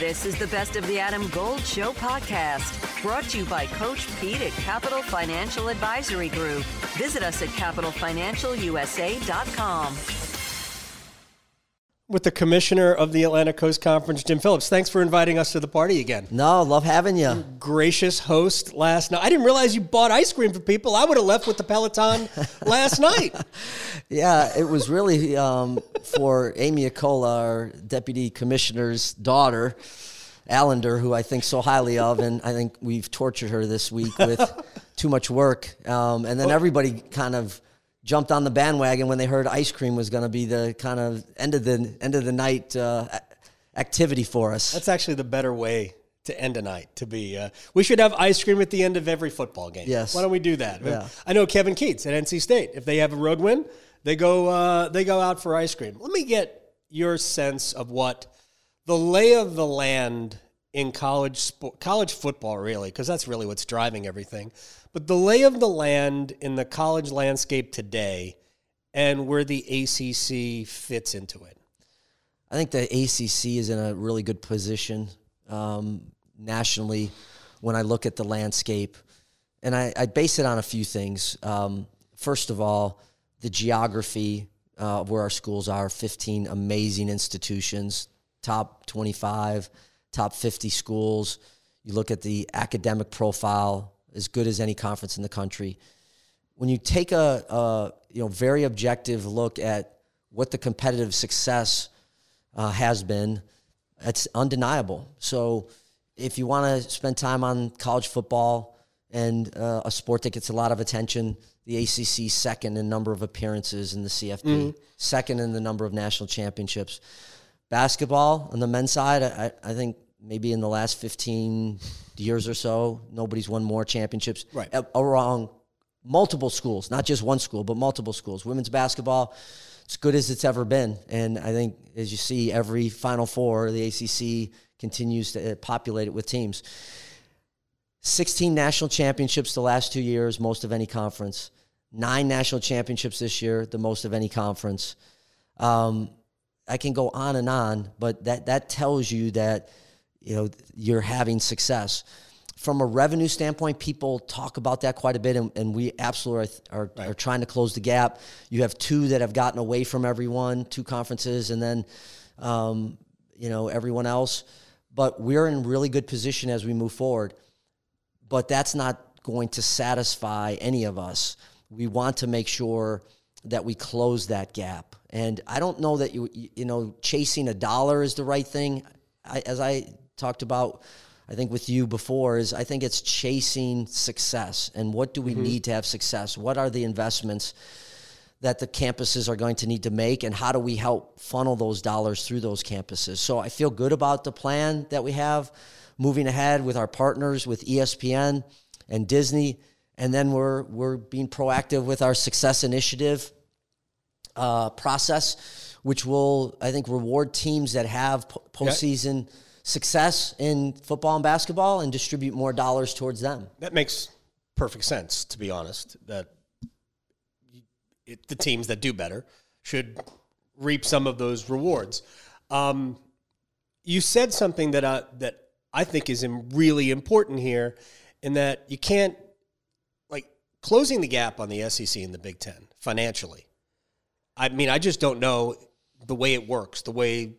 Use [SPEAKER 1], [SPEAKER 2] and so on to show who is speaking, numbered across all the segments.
[SPEAKER 1] This is the Best of the Adam Gold Show podcast, brought to you by Coach Pete at Capital Financial Advisory Group. Visit us at capitalfinancialusa.com.
[SPEAKER 2] With the commissioner of the Atlantic Coast Conference, Jim Phillips. Thanks for inviting us to the party again.
[SPEAKER 3] No, love having you.
[SPEAKER 2] Gracious host last night. I didn't realize you bought ice cream for people. I would have left with the Peloton last night.
[SPEAKER 3] Yeah, it was really um, for Amy Yakola, our deputy commissioner's daughter, Allender, who I think so highly of, and I think we've tortured her this week with too much work. Um, and then everybody kind of jumped on the bandwagon when they heard ice cream was going to be the kind of end of the end of the night uh, activity for us.
[SPEAKER 2] That's actually the better way to end a night to be. Uh, we should have ice cream at the end of every football game.
[SPEAKER 3] Yes.
[SPEAKER 2] Why don't we do that?
[SPEAKER 3] Yeah.
[SPEAKER 2] I know Kevin Keatts at NC State. If they have a road win, they go uh, they go out for ice cream. Let me get your sense of what the lay of the land in college sport, college football, really, because that's really what's driving everything. But the lay of the land in the college landscape today, and where the ACC fits into it.
[SPEAKER 3] I think the ACC is in a really good position um, nationally when I look at the landscape. And I, I base it on a few things. Um, first of all, the geography uh, where our schools are 15 amazing institutions, top 25, top 50 schools. You look at the academic profile, as good as any conference in the country. When you take a, a you know very objective look at what the competitive success uh, has been, it's undeniable. So if you want to spend time on college football and uh, a sport that gets a lot of attention, the ACC second in number of appearances in the CFP, mm-hmm. second in the number of national championships. Basketball on the men's side, I, I think maybe in the last 15 years or so, nobody's won more championships
[SPEAKER 2] right.
[SPEAKER 3] around multiple schools, not just one school, but multiple schools. Women's basketball, as good as it's ever been. And I think, as you see, every Final Four, the ACC continues to uh, populate it with teams. 16 national championships the last two years, most of any conference. Nine national championships this year, the most of any conference. Um, I can go on and on, but that, that tells you that – you know you're having success from a revenue standpoint, people talk about that quite a bit, and, and we absolutely are, are, right. are, trying to close the gap. You have two that have gotten away from everyone, two conferences, and then um, you know everyone else. But we're in really good position as we move forward. But that's not going to satisfy any of us. We want to make sure that we close that gap. And I don't know that you you know chasing a dollar is the right thing. I, as I talked about I think with you before is I think it's chasing success and what do we mm-hmm. need to have success? What are the investments that the campuses are going to need to make and how do we help funnel those dollars through those campuses? So I feel good about the plan that we have moving ahead with our partners with ESPN and Disney and then we're we're being proactive with our success initiative uh, process which will I think reward teams that have postseason yeah success in football and basketball and distribute more dollars towards them.
[SPEAKER 2] That makes perfect sense, to be honest. That it, the teams that do better should reap some of those rewards. Um, you said something that I, that I think is really important here, in that you can't like closing the gap on the SEC and the Big Ten financially. I mean, I just don't know the way it works, the way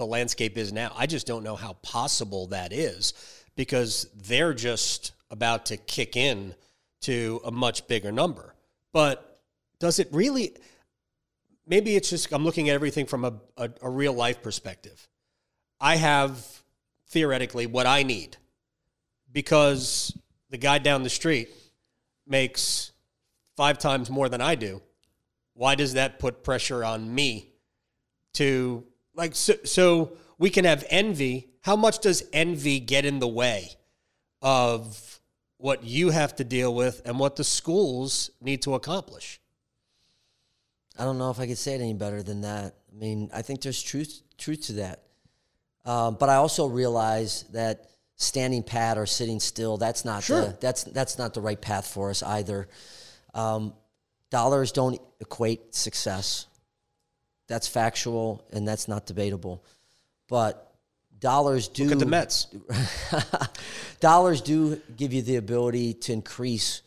[SPEAKER 2] the landscape is now. I just don't know how possible that is because they're just about to kick in to a much bigger number. But does it really? Maybe it's just I'm looking at everything from a, a, a real life perspective. I have theoretically what I need because the guy down the street makes five times more than I do. Why does that put pressure on me to like so, so we can have envy. How much does envy get in the way of what you have to deal with and what the schools need to accomplish?
[SPEAKER 3] I don't know if I could say it any better than that. I mean, I think there's truth truth to that. Um, but I also realize that standing pat or sitting still that's not
[SPEAKER 2] sure.
[SPEAKER 3] the, that's that's not the right path for us either. Um, dollars don't equate success. That's factual and that's not debatable. But dollars do
[SPEAKER 2] Look at the Mets.
[SPEAKER 3] dollars do give you the ability to increase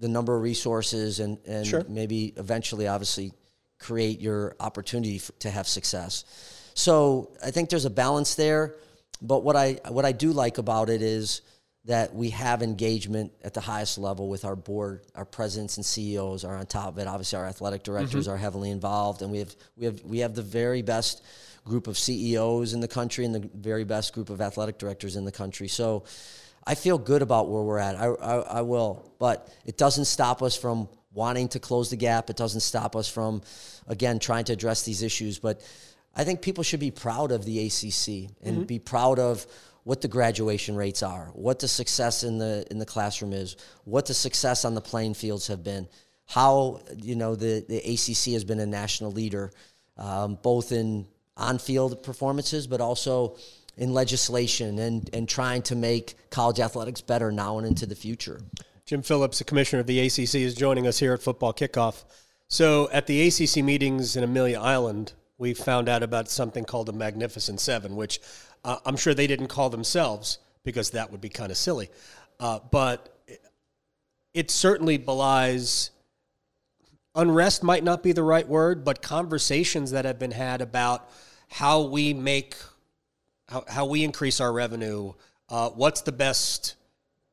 [SPEAKER 3] the number of resources and, and
[SPEAKER 2] Sure.
[SPEAKER 3] maybe eventually, obviously, create your opportunity to have success. So I think there's a balance there. But what I what I do like about it is that we have engagement at the highest level with our board, our presidents and CEOs are on top of it. Obviously, our athletic directors mm-hmm. are heavily involved, and we have we have we have the very best group of CEOs in the country and the very best group of athletic directors in the country. So I feel good about where we're at. I, I, I will, but it doesn't stop us from wanting to close the gap. It doesn't stop us from, again, trying to address these issues. But I think people should be proud of the ACC and mm-hmm. be proud of what the graduation rates are, what the success in the in the classroom is, what the success on the playing fields have been, how you know the the ACC has been a national leader, um, both in on field performances, but also in legislation and and trying to make college athletics better now and into the future.
[SPEAKER 2] Jim Phillips, the commissioner of the ACC, is joining us here at Football Kickoff. So, at the ACC meetings in Amelia Island, we found out about something called the Magnificent Seven, which uh, I'm sure they didn't call themselves because that would be kind of silly. Uh, but it certainly belies unrest, might not be the right word, but conversations that have been had about how we make, how, how we increase our revenue, uh, what's the best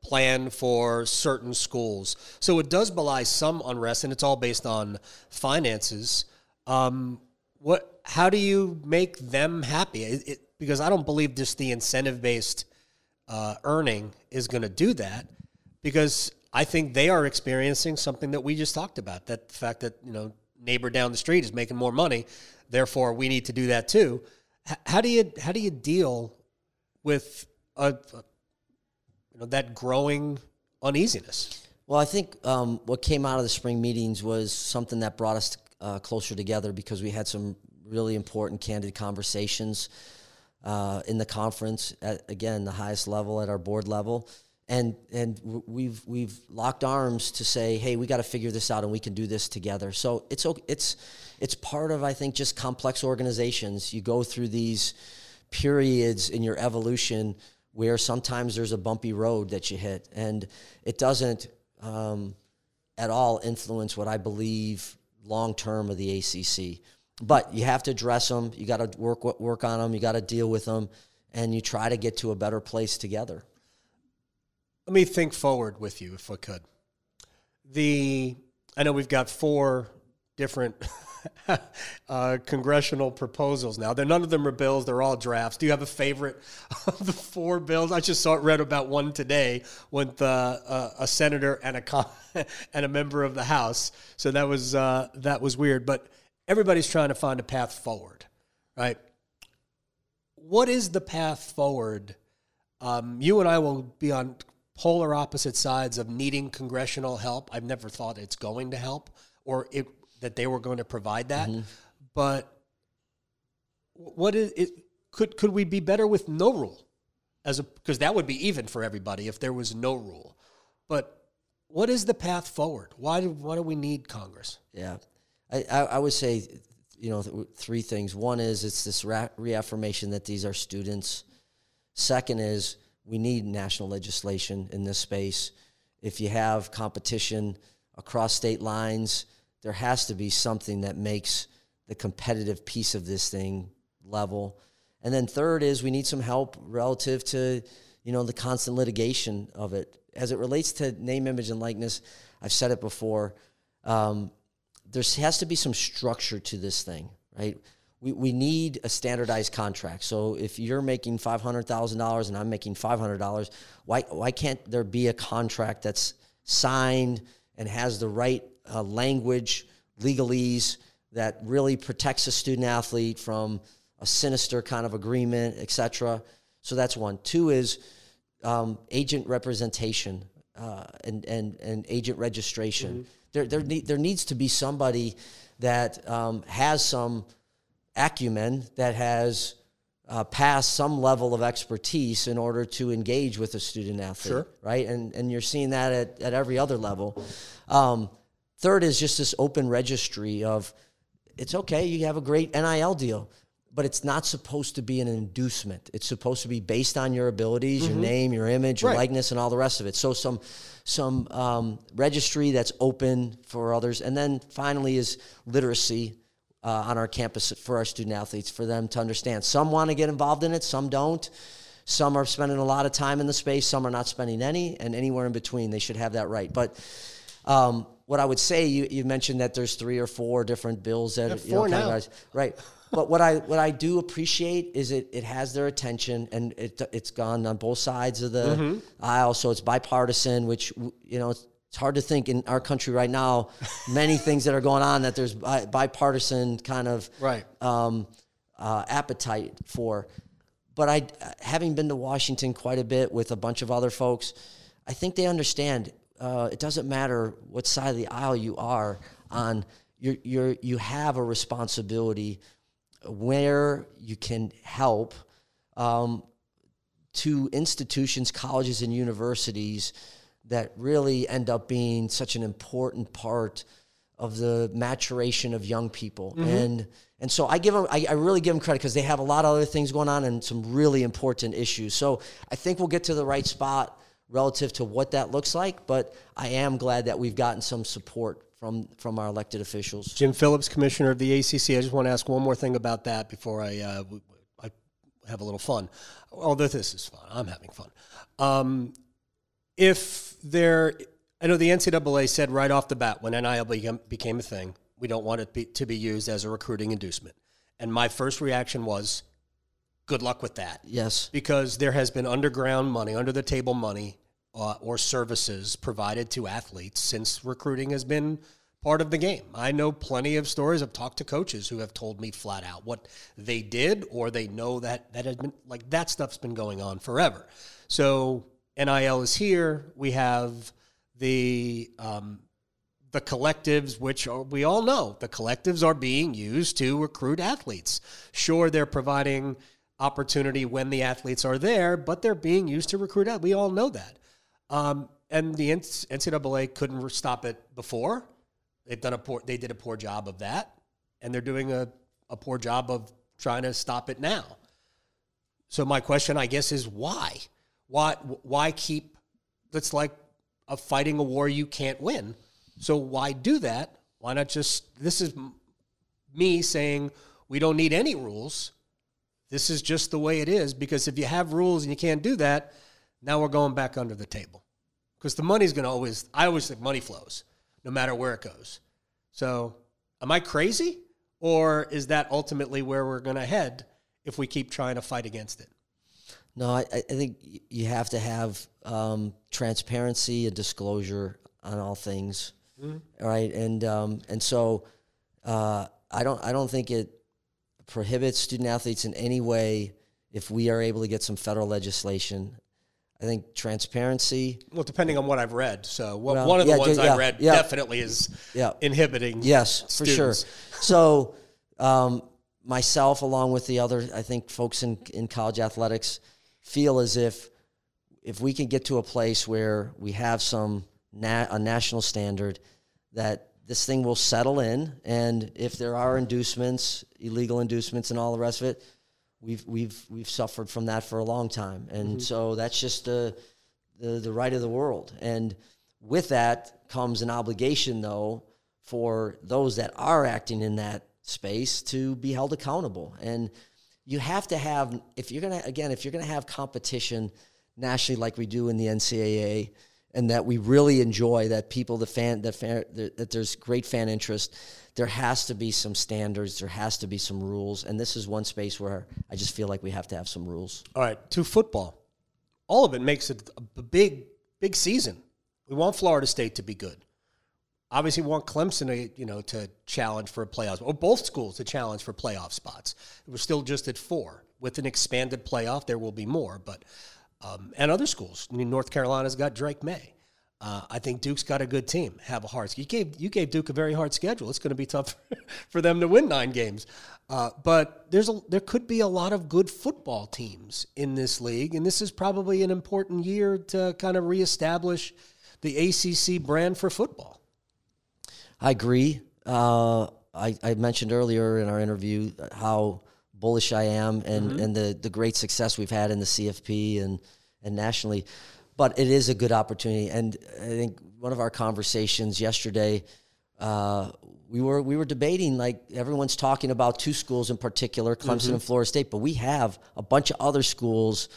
[SPEAKER 2] plan for certain schools. So it does belie some unrest, and it's all based on finances. Um, what? How do you make them happy? It, it, because I don't believe just the incentive based uh, earning is going to do that. Because I think they are experiencing something that we just talked about. That the fact that you know neighbor down the street is making more money, therefore we need to do that too. H- how do you how do you deal with a, a you know that growing uneasiness.
[SPEAKER 3] Well, I think um, what came out of the spring meetings was something that brought us uh, closer together because we had some really important, candid conversations uh, in the conference. At, again, the highest level at our board level, and and we've we've locked arms to say, hey, we got to figure this out, and we can do this together. So it's it's it's part of I think just complex organizations. You go through these periods in your evolution where sometimes there's a bumpy road that you hit, and it doesn't um, at all influence what I believe long term of the ACC. But you have to address them. You got to work work on them. You got to deal with them, and you try to get to a better place together.
[SPEAKER 2] Let me think forward with you, if I could. The I know we've got four different uh, congressional proposals now. They're none of them are bills; they're all drafts. Do you have a favorite of the four bills? I just saw read about one today with uh, a senator and a con- and a member of the House. So that was uh, that was weird. But everybody's trying to find a path forward, right? What is the path forward? Um, you and I will be on polar opposite sides of needing congressional help. I've never thought it's going to help or it, that they were going to provide that. But what is it? Could could we be better with no rule? As a because that would be even for everybody if there was no rule. But what is the path forward? Why do why do we need Congress?
[SPEAKER 3] Yeah, I, I, would say, you know, th- three things. One is it's this reaffirmation that these are students. Second is we need national legislation in this space. If you have competition across state lines, there has to be something that makes the competitive piece of this thing level. And then third is we need some help relative to, you know, the constant litigation of it. As it relates to name, image, and likeness, I've said it before. Um, there has to be some structure to this thing, right? We, we need a standardized contract. So if you're making five hundred thousand dollars and I'm making five hundred dollars, why why can't there be a contract that's signed and has the right uh, language, legalese that really protects a student athlete from a sinister kind of agreement, et cetera. So that's one. Two is um, agent representation uh, and, and, and agent registration. There, there, there needs to be somebody that um, has some acumen, that has uh, passed some level of expertise in order to engage with a student athlete,
[SPEAKER 2] Sure.
[SPEAKER 3] right? And, and you're seeing that at, at every other level. Um, third is just this open registry of it's okay, you have a great NIL deal. But it's not supposed to be an inducement. It's supposed to be based on your abilities, your name, your image, your
[SPEAKER 2] Right.
[SPEAKER 3] likeness, and all the rest of it. So some some um, registry that's open for others, and then finally is literacy uh, on our campus for our student athletes for them to understand. Some want to get involved in it, some don't. Some are spending a lot of time in the space, some are not spending any, and anywhere in between. They should have that right. But um, what I would say, you, you mentioned that there's three or four different bills that you know,
[SPEAKER 2] four now.
[SPEAKER 3] right? But what I what I do appreciate is it it has their attention and it it's gone on both sides of the
[SPEAKER 2] Mm-hmm.
[SPEAKER 3] aisle, so it's bipartisan. Which you know it's, it's hard to think in our country right now, many things that are going on that there's bi- bipartisan kind of
[SPEAKER 2] Right.
[SPEAKER 3] um, uh, appetite for. But I, having been to Washington quite a bit with a bunch of other folks, I think they understand. Uh, it doesn't matter what side of the aisle you are on. You're, you're, you have a responsibility where you can help um, to institutions, colleges, and universities that really end up being such an important part of the maturation of young people. And and so I give them, I, I really give them credit because they have a lot of other things going on and some really important issues. So I think we'll get to the right spot relative to what that looks like. But I am glad that we've gotten some support from from our elected officials.
[SPEAKER 2] Jim Phillips, commissioner of the ACC. I just want to ask one more thing about that before I, uh, I have a little fun. Although this is fun, I'm having fun. Um, if there, I know the NCAA said right off the bat when NIL became, became a thing, we don't want it be, to be used as a recruiting inducement. And my first reaction was, good luck with that
[SPEAKER 3] Yes.
[SPEAKER 2] because there has been underground money, under the table money, uh, or services provided to athletes since recruiting has been part of the game. I know plenty of stories. I've talked to coaches who have told me flat out what they did, or they know that that has been like that stuff's been going on forever. So NIL is here. We have the um, the collectives, which are, we all know, the collectives are being used to recruit athletes. Sure, they're providing opportunity when the athletes are there, but they're being used to recruit. ath- We all know that. Um, and the NCAA couldn't stop it before. They've done a poor. They did a poor job of that, and they're doing a, a poor job of trying to stop it now. So my question, I guess, is why? Why? Why keep? That's like a fighting a war you can't win. So why do that? Why not just? This is me saying we don't need any rules. This is just the way it is. Because if you have rules and you can't do that, now we're going back under the table. Because the money's going to always. I always think money flows, no matter where it goes. So, am I crazy, or is that ultimately where we're going to head if we keep trying to fight against it?
[SPEAKER 3] No, I, I think you have to have um, transparency and disclosure on all things, right? And um, and so uh, I don't I don't think it prohibits student athletes in any way if we are able to get some federal legislation. I think transparency.
[SPEAKER 2] Well, depending on what I've read. So one
[SPEAKER 3] Well,
[SPEAKER 2] one of the
[SPEAKER 3] yeah,
[SPEAKER 2] ones
[SPEAKER 3] yeah,
[SPEAKER 2] I read
[SPEAKER 3] yeah.
[SPEAKER 2] definitely is inhibiting.
[SPEAKER 3] Yes, for sure. So, um, myself, along with the other, I think folks in, in college athletics feel as if if we can get to a place where we have some na- a national standard that this thing will settle in, and if there are inducements, illegal inducements, and all the rest of it, we've we've we've suffered from that for a long time, and mm-hmm. so that's just the, the the right of the world. And with that comes an obligation, though, for those that are acting in that space to be held accountable. And you have to have if you're gonna again if you're gonna have competition nationally like we do in the NCAA. And that we really enjoy that people, the fan, that fan, that there's great fan interest. There has to be some standards. There has to be some rules, and this is one space where I just feel like we have to have some rules.
[SPEAKER 2] All right, to football. All of it makes it a big, big season. We want Florida State to be good. Obviously, we want Clemson to, you know, to challenge for a playoff, or both schools to challenge for playoff spots. We're still just at four. With an expanded playoff, there will be more, but um, and other schools. I mean, North Carolina's got Drake Maye. Uh, I think Duke's got a good team. Have a hard. You gave you gave Duke a very hard schedule. It's going to be tough for them to win nine games. Uh, but there's a there could be a lot of good football teams in this league, and this is probably an important year to kind of reestablish the ACC brand for football.
[SPEAKER 3] I agree. Uh, I, I mentioned earlier in our interview how bullish I am and, and the, the great success we've had in the CFP and, and nationally. But it is a good opportunity. And I think one of our conversations yesterday, uh, we were we were debating like everyone's talking about two schools in particular, Clemson and Florida State, but we have a bunch of other schools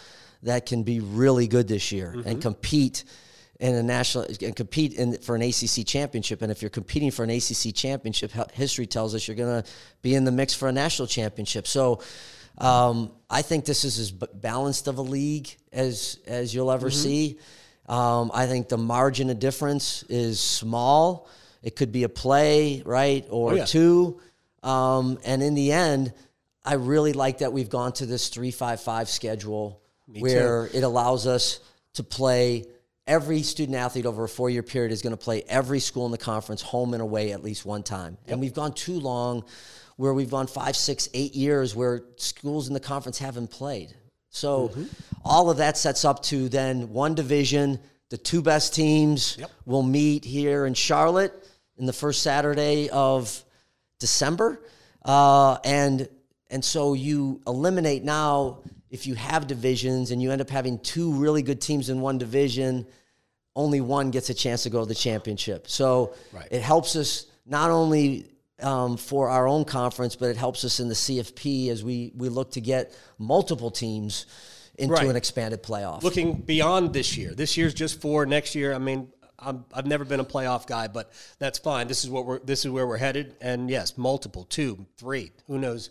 [SPEAKER 3] that can be really good this year and compete in a national and compete in for an ACC championship. And if you're competing for an ACC championship, history tells us you're going to be in the mix for a national championship. So. Um, I think this is as balanced of a league as as you'll ever see. Um, I think the margin of difference is small. It could be a play, right, or
[SPEAKER 2] Oh, yeah.
[SPEAKER 3] two. Um, and in the end, I really like that we've gone to this three-five-five schedule where it allows us to play every student athlete over a four-year period is going to play every school in the conference home and away at least one time. And we've gone too long where we've gone five, six, eight years where schools in the conference haven't played. So
[SPEAKER 2] Mm-hmm.
[SPEAKER 3] all of that sets up to then one division. The two best teams will meet here in Charlotte in the first Saturday of December, uh, and and so you eliminate now if you have divisions and you end up having two really good teams in one division, only one gets a chance to go to the championship. So
[SPEAKER 2] Right.
[SPEAKER 3] it helps us not only um, for our own conference, but it helps us in the CFP as we we look to get multiple teams into
[SPEAKER 2] Right.
[SPEAKER 3] an expanded playoff.
[SPEAKER 2] looking beyond this year. This year's just for next year. I mean, I'm, I've never been a playoff guy, but that's fine. This is what we're. This is where we're headed. And yes, multiple, two, three. Who knows?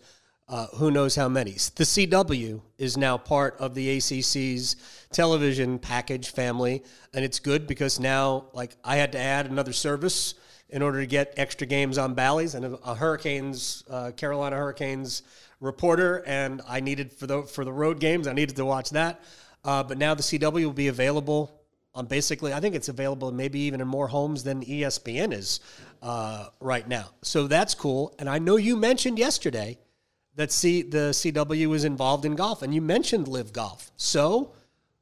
[SPEAKER 2] Uh, who knows how many? The CW is now part of the ACC's television package family, and it's good because now, like, I had to add another service in order to get extra games on Bally's and a, Hurricanes, uh, Carolina Hurricanes reporter, and I needed for the for the road games, I needed to watch that. Uh, but now the CW will be available on basically, I think it's available maybe even in more homes than ESPN is uh, right now. So that's cool. And I know you mentioned yesterday that C, the CW is involved in golf, and you mentioned LIV Golf. So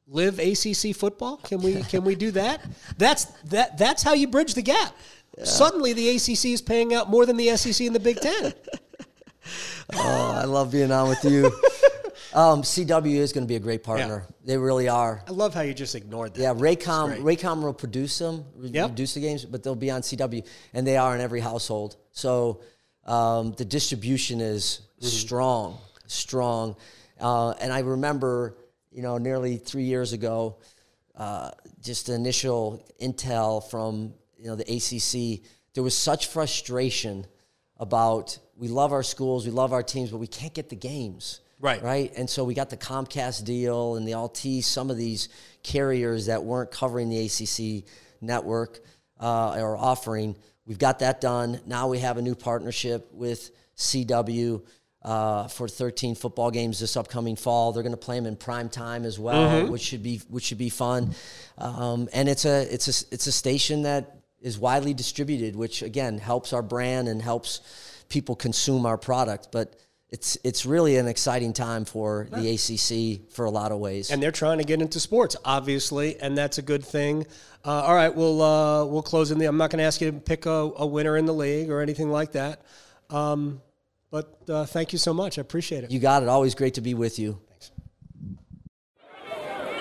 [SPEAKER 2] live ACC football? Can we can we do that? That's that that's how you bridge the gap. Suddenly, the ACC is paying out more than the SEC and the Big Ten.
[SPEAKER 3] Oh, I love being on with you. um, CW is going to be a great partner. They really are.
[SPEAKER 2] I love how you just ignored that.
[SPEAKER 3] Yeah, Raycom. Raycom will produce them,
[SPEAKER 2] Yep.
[SPEAKER 3] produce the games, but they'll be on CW, and they are in every household. So um, the distribution is strong, strong. Uh, and I remember, you know, nearly three years ago, uh, just the initial intel from you know the ACC. There was such frustration about we love our schools, we love our teams, but we can't get the games.
[SPEAKER 2] Right.
[SPEAKER 3] Right. And so we got the Comcast deal and the Altice, some of these carriers that weren't covering the ACC network uh, or offering. We've got that done. Now we have a new partnership with CW uh, for 13 football games this upcoming fall. They're going to play them in prime time as well, which should be which should be fun. Um, and it's a it's a it's a station that is widely distributed, which again helps our brand and helps people consume our product. But it's it's really an exciting time for the ACC for a lot of ways.
[SPEAKER 2] and they're trying to get into sports, obviously, and that's a good thing. Uh, all right, we'll uh, we'll close in the. I'm not going to ask you to pick a, a winner in the league or anything like that, um, but uh, thank you so much. I appreciate it.
[SPEAKER 3] you got it. Always great to be with you. Thanks.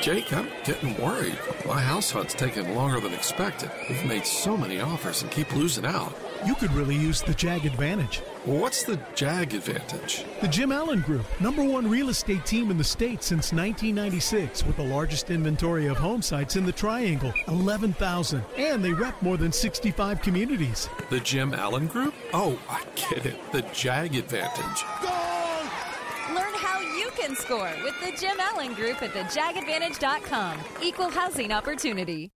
[SPEAKER 4] Jake, I'm getting worried. My house hunt's taking longer than expected. We've made so many offers and keep losing out.
[SPEAKER 5] You could really use the JAG advantage.
[SPEAKER 4] What's the JAG advantage?
[SPEAKER 5] The Jim Allen Group, number one real estate team in the state since 1996, with the largest inventory of home sites in the Triangle, 11,000. And they rep more than 65 communities.
[SPEAKER 4] The Jim Allen Group? Oh, I get it. The JAG advantage. Go!
[SPEAKER 6] Learn how you can score with the Jim Allen Group at thejagadvantage.com. Equal housing opportunity.